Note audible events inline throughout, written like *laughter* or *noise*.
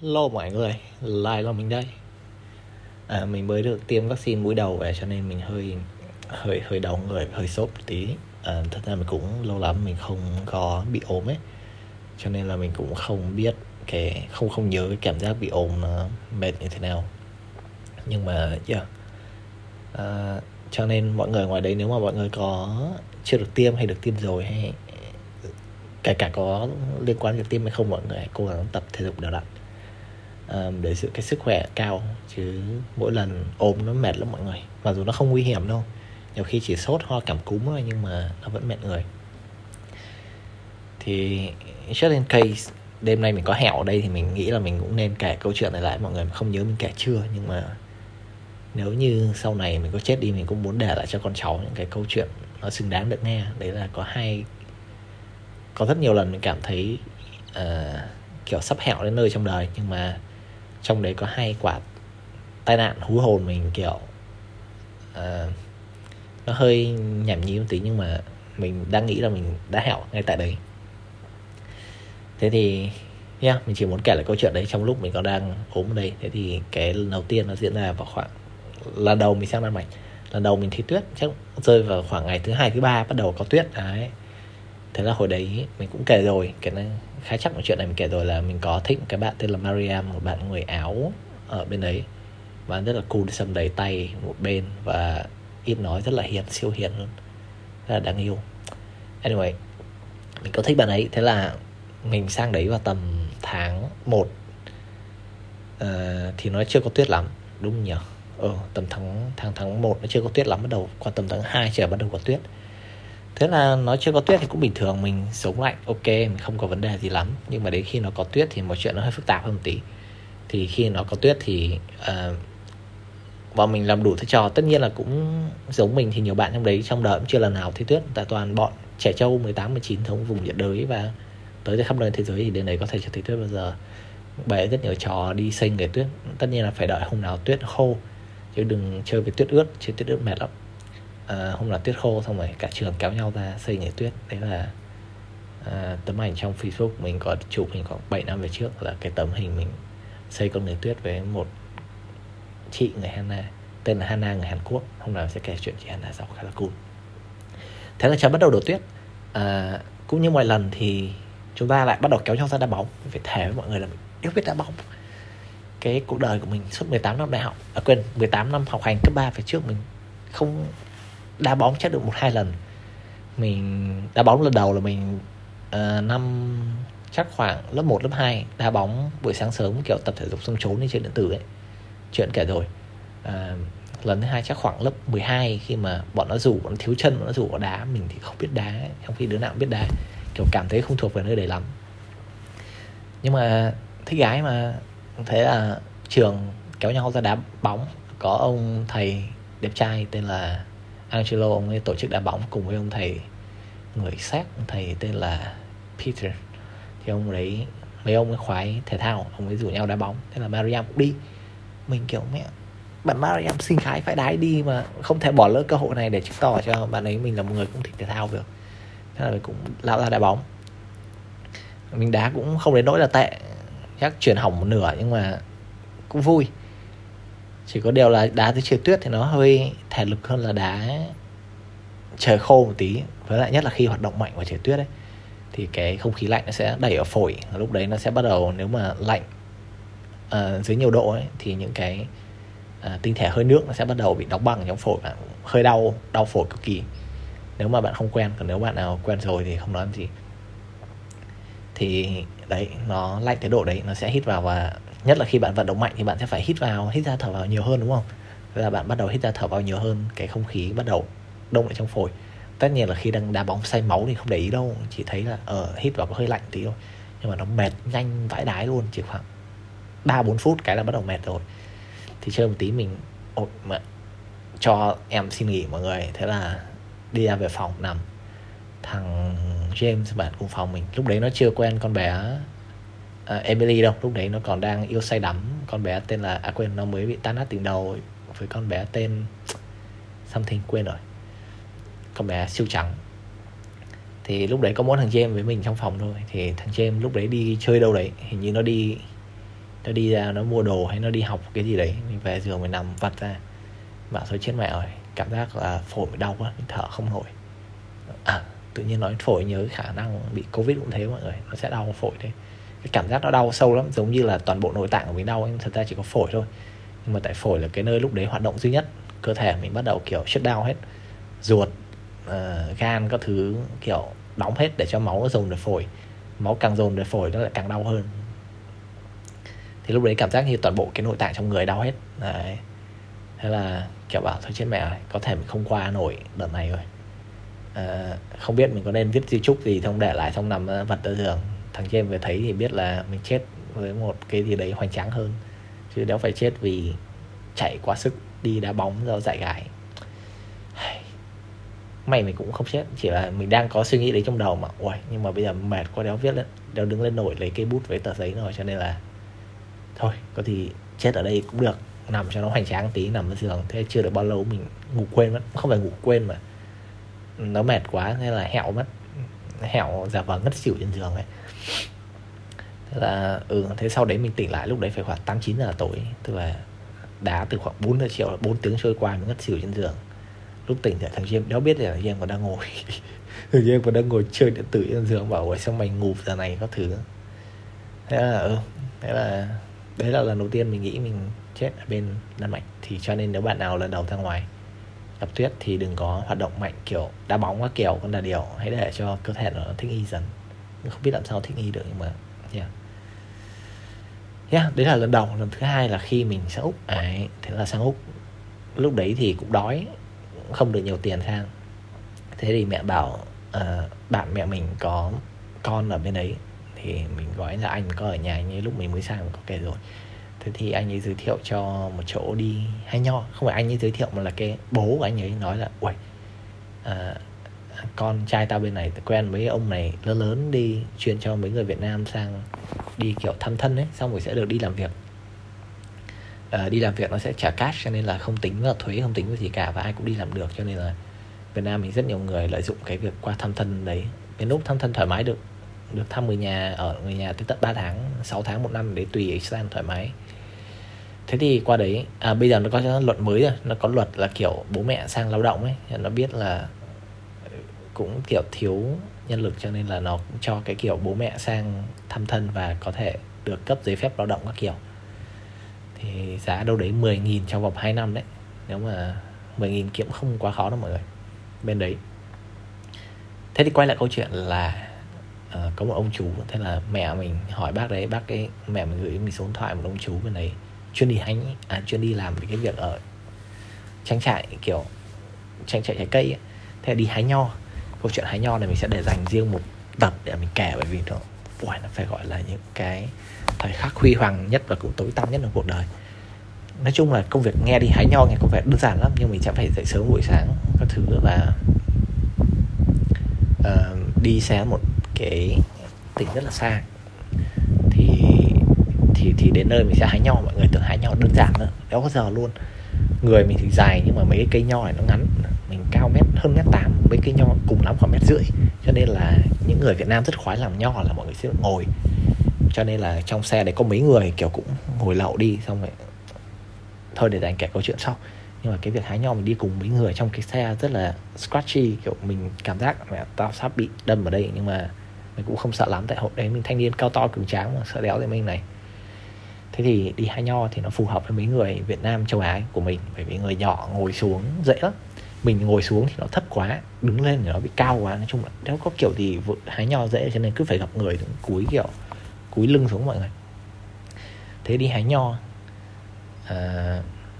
Lô mọi người, lại là mình đây. À, Mình mới được tiêm vaccine mũi đầu về cho nên mình hơi hơi hơi đau người, hơi sốt tí. À, Thật ra mình cũng lâu lắm mình không có bị ốm ấy. Cho nên là mình cũng không biết cái không không nhớ cái cảm giác bị ốm nó mệt như thế nào. Nhưng mà yeah. À, Cho nên mọi người ngoài đấy nếu mà mọi người có chưa được tiêm hay được tiêm rồi hay kể cả có liên quan đến tiêm hay không mọi người hãy cố gắng tập thể dục đều đặn um, để giữ cái sức khỏe cao chứ mỗi lần ốm nó mệt lắm mọi người. Mặc dù nó không nguy hiểm đâu nhiều khi chỉ sốt ho cảm cúm thôi nhưng mà nó vẫn mệt người. Thì just in case đêm nay mình có hẹo ở đây thì mình nghĩ là mình cũng nên kể câu chuyện này lại. Mọi người không nhớ mình kể chưa nhưng mà nếu như sau này mình có chết đi mình cũng muốn để lại cho con cháu những cái câu chuyện nó xứng đáng được nghe. Đấy là có hai có rất nhiều lần mình cảm thấy uh, kiểu sắp hẹo đến nơi trong đời nhưng mà trong đấy có hai quả tai nạn hú hồn mình kiểu uh, nó hơi nhảm nhí một tí nhưng mà mình đang nghĩ là mình đã hẹo ngay tại đấy. Thế thì yeah, mình chỉ muốn kể lại câu chuyện đấy trong lúc mình còn đang ốm ở đây. Thế thì cái lần đầu tiên nó diễn ra vào khoảng lần đầu mình sang đan mạch lần đầu mình thấy tuyết chắc rơi vào khoảng ngày thứ hai thứ ba bắt đầu có tuyết đấy. Thế là hồi đấy mình cũng kể rồi cái này khá chắc một chuyện này mình kể rồi là mình có thích một cái bạn tên là Mariam một bạn người áo ở bên đấy. Bạn rất là cool sầm đầy tay một bên và ít nói rất là hiền siêu hiền luôn. Rất là đáng yêu. Anyway mình có thích bạn ấy thế là mình sang đấy vào tầm tháng 1 à, ờ, thì nó chưa có tuyết lắm đúng nhỉ ờ tầm tháng tháng tháng 1 nó chưa có tuyết lắm bắt đầu qua tầm tháng 2 trời bắt đầu có tuyết thế là nó chưa có tuyết thì cũng bình thường mình sống lạnh ok mình không có vấn đề gì lắm. Nhưng mà đến khi nó có tuyết thì mọi chuyện nó hơi phức tạp hơn một tí. Thì khi nó có tuyết thì uh, bọn mình làm đủ thứ trò tất nhiên là cũng giống mình thì nhiều bạn trong đấy trong đời cũng chưa lần nào thi tuyết. Tại toàn bọn trẻ trâu 18 19 thống vùng nhiệt đới. Và tới khắp nơi thế giới thì đến đấy có thể chưa thấy tuyết bao giờ. Bày rất nhiều trò đi xây người tuyết. Tất nhiên là phải đợi hôm nào tuyết khô. Chứ đừng chơi với tuyết ướt chứ tuyết ướt mệt lắm à, hôm nào tuyết khô xong rồi cả trường kéo nhau ra xây nhảy tuyết. Đấy là à, tấm ảnh trong Facebook. Mình có chụp hình khoảng 7 năm về trước là cái tấm hình mình xây con người tuyết với một chị người Hana tên là Hana người Hàn Quốc. Hôm nào sẽ kể chuyện chị Hana sau khá là cool. Thế là trời bắt đầu đổ tuyết. À, cũng như mọi lần thì chúng ta lại bắt đầu kéo nhau ra đá bóng. Mình phải thề với mọi người là mình yêu biết đá bóng. Cái cuộc đời của mình suốt 18 năm đại học. À quên 18 năm học hành cấp 3 về trước mình không đá bóng chắc được một hai lần. Mình đá bóng lần đầu là mình uh, năm chắc khoảng lớp 1, lớp 2 đá bóng buổi sáng sớm kiểu tập thể dục xong trốn đi trên điện tử ấy. Chuyện kể rồi. À, lần thứ hai chắc khoảng lớp 12 khi mà bọn nó rủ bọn nó thiếu chân bọn nó rủ vào đá mình thì không biết đá trong khi đứa nào cũng biết đá kiểu cảm thấy không thuộc về nơi đấy lắm. Nhưng mà thích gái mà thế là trường kéo nhau ra đá bóng có ông thầy đẹp trai tên là Angelo, ông ấy tổ chức đá bóng cùng với ông thầy, người Séc ông thầy tên là Peter. Thì ông đấy, mấy ông ấy khoái thể thao, ông ấy rủ nhau đá bóng thế là Mariam cũng đi. Mình kiểu, mẹ, bạn Mariam sinh khái phải đái đi mà không thể bỏ lỡ cơ hội này để chứng tỏ cho bạn ấy mình là một người cũng thích thể thao được. Thế là mình cũng lao ra đá bóng. Mình đá cũng không đến nỗi là tệ, chắc chuyển hỏng một nửa nhưng mà cũng vui chỉ có điều là đá dưới trời tuyết thì nó hơi thể lực hơn là đá trời khô một tí. Với lại nhất là khi hoạt động mạnh vào trời tuyết ấy thì cái không khí lạnh nó sẽ đẩy ở phổi. Lúc đấy nó sẽ bắt đầu nếu mà lạnh uh, dưới nhiều độ ấy thì những cái uh, tinh thể hơi nước nó sẽ bắt đầu bị đóng băng trong phổi và hơi đau đau phổi cực kỳ. Nếu mà bạn không quen còn nếu bạn nào quen rồi thì không nói gì. Thì đấy nó lạnh tới độ đấy nó sẽ hít vào và nhất là khi bạn vận động mạnh thì bạn sẽ phải hít vào hít ra thở vào nhiều hơn đúng không? Là bạn bắt đầu hít ra thở vào nhiều hơn cái không khí bắt đầu đông lại trong phổi. Tất nhiên là khi đang đá bóng say máu thì không để ý đâu chỉ thấy là ở uh, hít vào có hơi lạnh tí thôi. Nhưng mà nó mệt nhanh vãi đái luôn chỉ khoảng ba bốn phút cái là bắt đầu mệt rồi. Thì chơi một tí mình ôi mà cho em xin nghỉ mọi người. Thế là đi ra về phòng nằm. Thằng James bạn cùng phòng mình lúc đấy nó chưa quen con bé uh, Emily đâu? Lúc đấy nó còn đang yêu say đắm. Con bé tên là à quên nó mới bị tan nát tình đầu với con bé tên something quên rồi. Con bé siêu trắng. Thì lúc đấy có mỗi thằng James với mình trong phòng thôi. Thì thằng James lúc đấy đi chơi đâu đấy? Hình như nó đi nó đi ra nó mua đồ hay nó đi học cái gì đấy. Mình về giường mình nằm vặt ra. Bảo thôi chết mẹ rồi. Cảm giác là phổi đau quá mình thở không nổi. À, tự nhiên nói phổi nhớ khả năng bị covid cũng thế mọi người. Nó sẽ đau phổi thế cái cảm giác nó đau sâu lắm giống như là toàn bộ nội tạng của mình đau nhưng thật ra chỉ có phổi thôi. Nhưng mà tại phổi là cái nơi lúc đấy hoạt động duy nhất cơ thể mình bắt đầu kiểu shut down hết ruột uh, gan các thứ kiểu đóng hết để cho máu nó dồn về phổi. Máu càng dồn về phổi nó lại càng đau hơn. Thì lúc đấy cảm giác như toàn bộ cái nội tạng trong người đau hết. Đấy. Thế là kiểu bảo thôi chết mẹ rồi có thể mình không qua nổi đợt này rồi. À, không biết mình có nên viết di chúc gì không để lại xong nằm ờ, vật ở giường thằng trên về thấy thì biết là mình chết với một cái gì đấy hoành tráng hơn. Chứ đéo phải chết vì chạy quá sức, đi đá bóng do dại gái. *sighs* Mày mình cũng không chết, chỉ là mình đang có suy nghĩ đấy trong đầu mà. Ui nhưng mà bây giờ mệt quá, đéo viết lên, đéo đứng lên nổi lấy cây bút với tờ giấy rồi, cho nên là thôi, có thì chết ở đây cũng được. Nằm cho nó hoành tráng tí, nằm ở giường. Thế chưa được bao lâu mình ngủ quên mất. Không phải ngủ quên mà, nó mệt quá nên là hẹo mất. Hẹo giả vờ ngất xỉu trên giường ấy thế là ừ thế sau đấy mình tỉnh lại, lúc đấy phải khoảng tám, chín giờ tối. Tức là đá từ khoảng 4 giờ chiều 4 tiếng trôi qua mình ngất xỉu trên giường. Lúc tỉnh thì thằng James đéo biết là James còn đang ngồi. *laughs* Thằng James còn đang ngồi chơi điện tử trên giường, bảo ôi, sao mày ngủ giờ này có thứ? Thế là ừ thế là, đấy là lần đầu tiên mình nghĩ mình chết ở bên Đan Mạch. Thì cho nên nếu bạn nào lần đầu ra ngoài gặp tuyết thì đừng có hoạt động mạnh, kiểu đá bóng các kiểu, con là điều hãy để cho cơ thể nó thích nghi dần không biết làm sao thích nghi được nhưng mà yeah. yeah đấy là lần đầu. Lần thứ hai là khi mình sang úc. À, thế là sang úc. Lúc đấy thì cũng đói không được nhiều tiền sang. Thế thì mẹ bảo uh, bạn mẹ mình có con ở bên đấy. Thì mình gọi là anh có ở nhà như lúc mình mới sang mình có kể rồi. Thế thì anh ấy giới thiệu cho một chỗ đi hay nho. Không phải anh ấy giới thiệu mà là cái bố của anh ấy nói là uầy à, con trai tao bên này quen mấy ông này lớn lớn đi chuyên cho mấy người Việt Nam sang đi kiểu thăm thân ấy xong rồi sẽ được đi làm việc. À, đi làm việc nó sẽ trả cash cho nên là không tính vào thuế không tính vào gì cả và ai cũng đi làm được cho nên là Việt Nam mình rất nhiều người lợi dụng cái việc qua thăm thân đấy. Đến lúc thăm thân thoải mái được được thăm người nhà ở người nhà tới tận 3 tháng 6 tháng một năm để tùy sang thoải mái. Thế thì qua đấy à, bây giờ nó có luật mới rồi nó có luật là kiểu bố mẹ sang lao động ấy nó biết là cũng kiểu thiếu nhân lực cho nên là nó cũng cho cái kiểu bố mẹ sang thăm thân và có thể được cấp giấy phép lao động các kiểu. Thì giá đâu đấy 10.000 trong vòng 2 năm đấy. Nếu mà 10.000 kiếm không quá khó đâu mọi người. Bên đấy. Thế thì quay lại câu chuyện là uh, có một ông chú thế là mẹ mình hỏi bác đấy bác cái mẹ mình gửi mình số điện thoại một ông chú bên đấy. Chuyên đi hành à chuyên đi làm cái việc ở trang trại kiểu trang trại trái cây ấy. thế đi hái nho câu chuyện hái nho này mình sẽ để dành riêng một tập để mình kể bởi vì nó ui, nó phải gọi là những cái thời khắc huy hoàng nhất và cũng tối tăm nhất trong cuộc đời. Nói chung là công việc nghe đi hái nho nghe có vẻ đơn giản lắm nhưng mình sẽ phải dậy sớm buổi sáng các thứ và uh, đi xe một cái tỉnh rất là xa. Thì thì thì đến nơi mình sẽ hái nho mọi người tưởng hái nho đơn giản nữa đéo có giờ luôn. Người mình thì dài nhưng mà mấy cái cây nho này nó ngắn cao mét, hơn mét tám với cây nho cùng lắm khoảng mét rưỡi. Cho nên là những người Việt Nam rất khoái làm nho là mọi người sẽ ngồi. Cho nên là trong xe đấy có mấy người kiểu cũng ngồi lậu đi, xong rồi thôi để dành kể câu chuyện sau. Nhưng mà cái việc hái nho mình đi cùng mấy người trong cái xe rất là scratchy, kiểu mình cảm giác mẹ tao sắp bị đâm ở đây, nhưng mà mình cũng không sợ lắm. Tại hội đấy mình thanh niên cao to cứng tráng mà, sợ đéo thì mình này. Thế thì đi hái nho thì nó phù hợp với mấy người Việt Nam, châu Á của mình. Bởi vì người nhỏ ngồi xuống dễ lắm mình ngồi xuống thì nó thấp quá đứng lên thì nó bị cao quá. Nói chung là nếu có kiểu gì hái nho dễ cho nên cứ phải gặp người cúi kiểu cúi lưng xuống mọi người. Thế đi hái nho. À,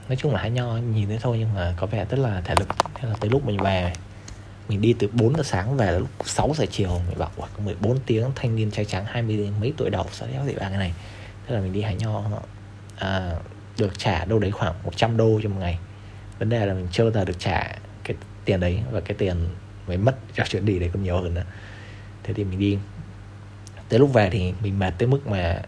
nói chung là hái nho nhìn thế thôi nhưng mà có vẻ rất là thể lực. Thế là tới lúc mình về mình đi từ 4 giờ sáng về là lúc 6 giờ chiều mình bảo có 14 tiếng thanh niên trai trắng 20 mấy tuổi đầu sao đéo gì ba cái này? Thế là mình đi hái nho. À, được trả đâu đấy khoảng 100 đô cho một ngày. Vấn đề là mình chưa giờ được trả tiền đấy và cái tiền mới mất cho chuyện đi đấy còn nhiều hơn nữa. Thế thì mình đi. Tới lúc về thì mình mệt tới mức mà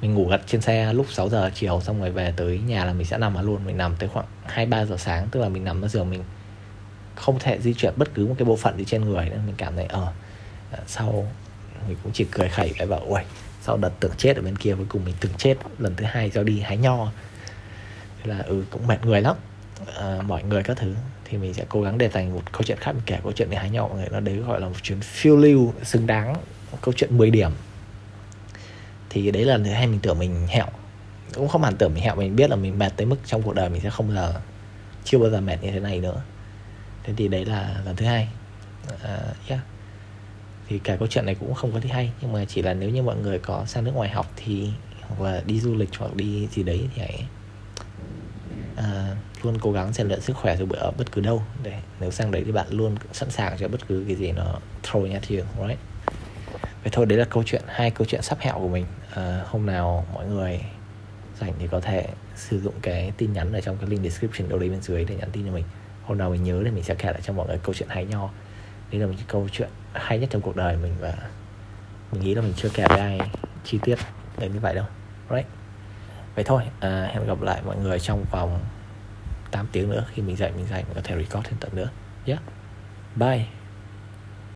mình ngủ gật trên xe lúc 6 giờ chiều, xong rồi về tới nhà là mình sẽ nằm ở luôn. Mình nằm tới khoảng 2 3 giờ sáng, tức là mình nằm ở giường mình. Không thể di chuyển bất cứ một cái bộ phận gì trên người nữa. Mình cảm thấy ờ sau mình cũng chỉ cười khẩy và bảo ôi sau đợt tưởng chết ở bên kia, cuối cùng mình tưởng chết lần thứ hai do đi hái nho. Thế là ừ cũng mệt người lắm uh, mọi người các thứ. Thì mình sẽ cố gắng để thành một câu chuyện khác. Mình kể câu chuyện để hái nhau mọi người nó đấy gọi là một chuyến phiêu lưu xứng đáng câu chuyện 10 điểm. Thì đấy là thứ hai mình tưởng mình hẹo. Cũng không hẳn tưởng mình hẹo mình biết là mình mệt tới mức trong cuộc đời mình sẽ không bao giờ chưa bao giờ mệt như thế này nữa. Thế thì đấy là lần thứ hai. Uh, yeah. thì cả câu chuyện này cũng không có gì hay nhưng mà chỉ là nếu như mọi người có sang nước ngoài học thì hoặc là đi du lịch hoặc đi gì đấy thì hãy uh, luôn cố gắng rèn luyện sức khỏe dù ở bất cứ đâu. Để nếu sang đấy thì bạn luôn sẵn sàng cho bất cứ cái gì nó throw nhát you right? Vậy thôi đấy là câu chuyện hai câu chuyện sắp hẹo của mình. À, hôm nào mọi người rảnh thì có thể sử dụng cái tin nhắn ở trong cái link description đâu đấy bên dưới để nhắn tin cho mình. Hôm nào mình nhớ thì mình sẽ kể lại cho mọi người câu chuyện hay nho. Đây là một cái câu chuyện hay nhất trong cuộc đời mình và mình nghĩ là mình chưa kể với ai chi tiết đến như vậy đâu right? Vậy thôi à, hẹn gặp lại mọi người trong vòng 8 tiếng nữa khi mình dạy mình dạy mình có thể record thêm tận nữa nhé yeah. bye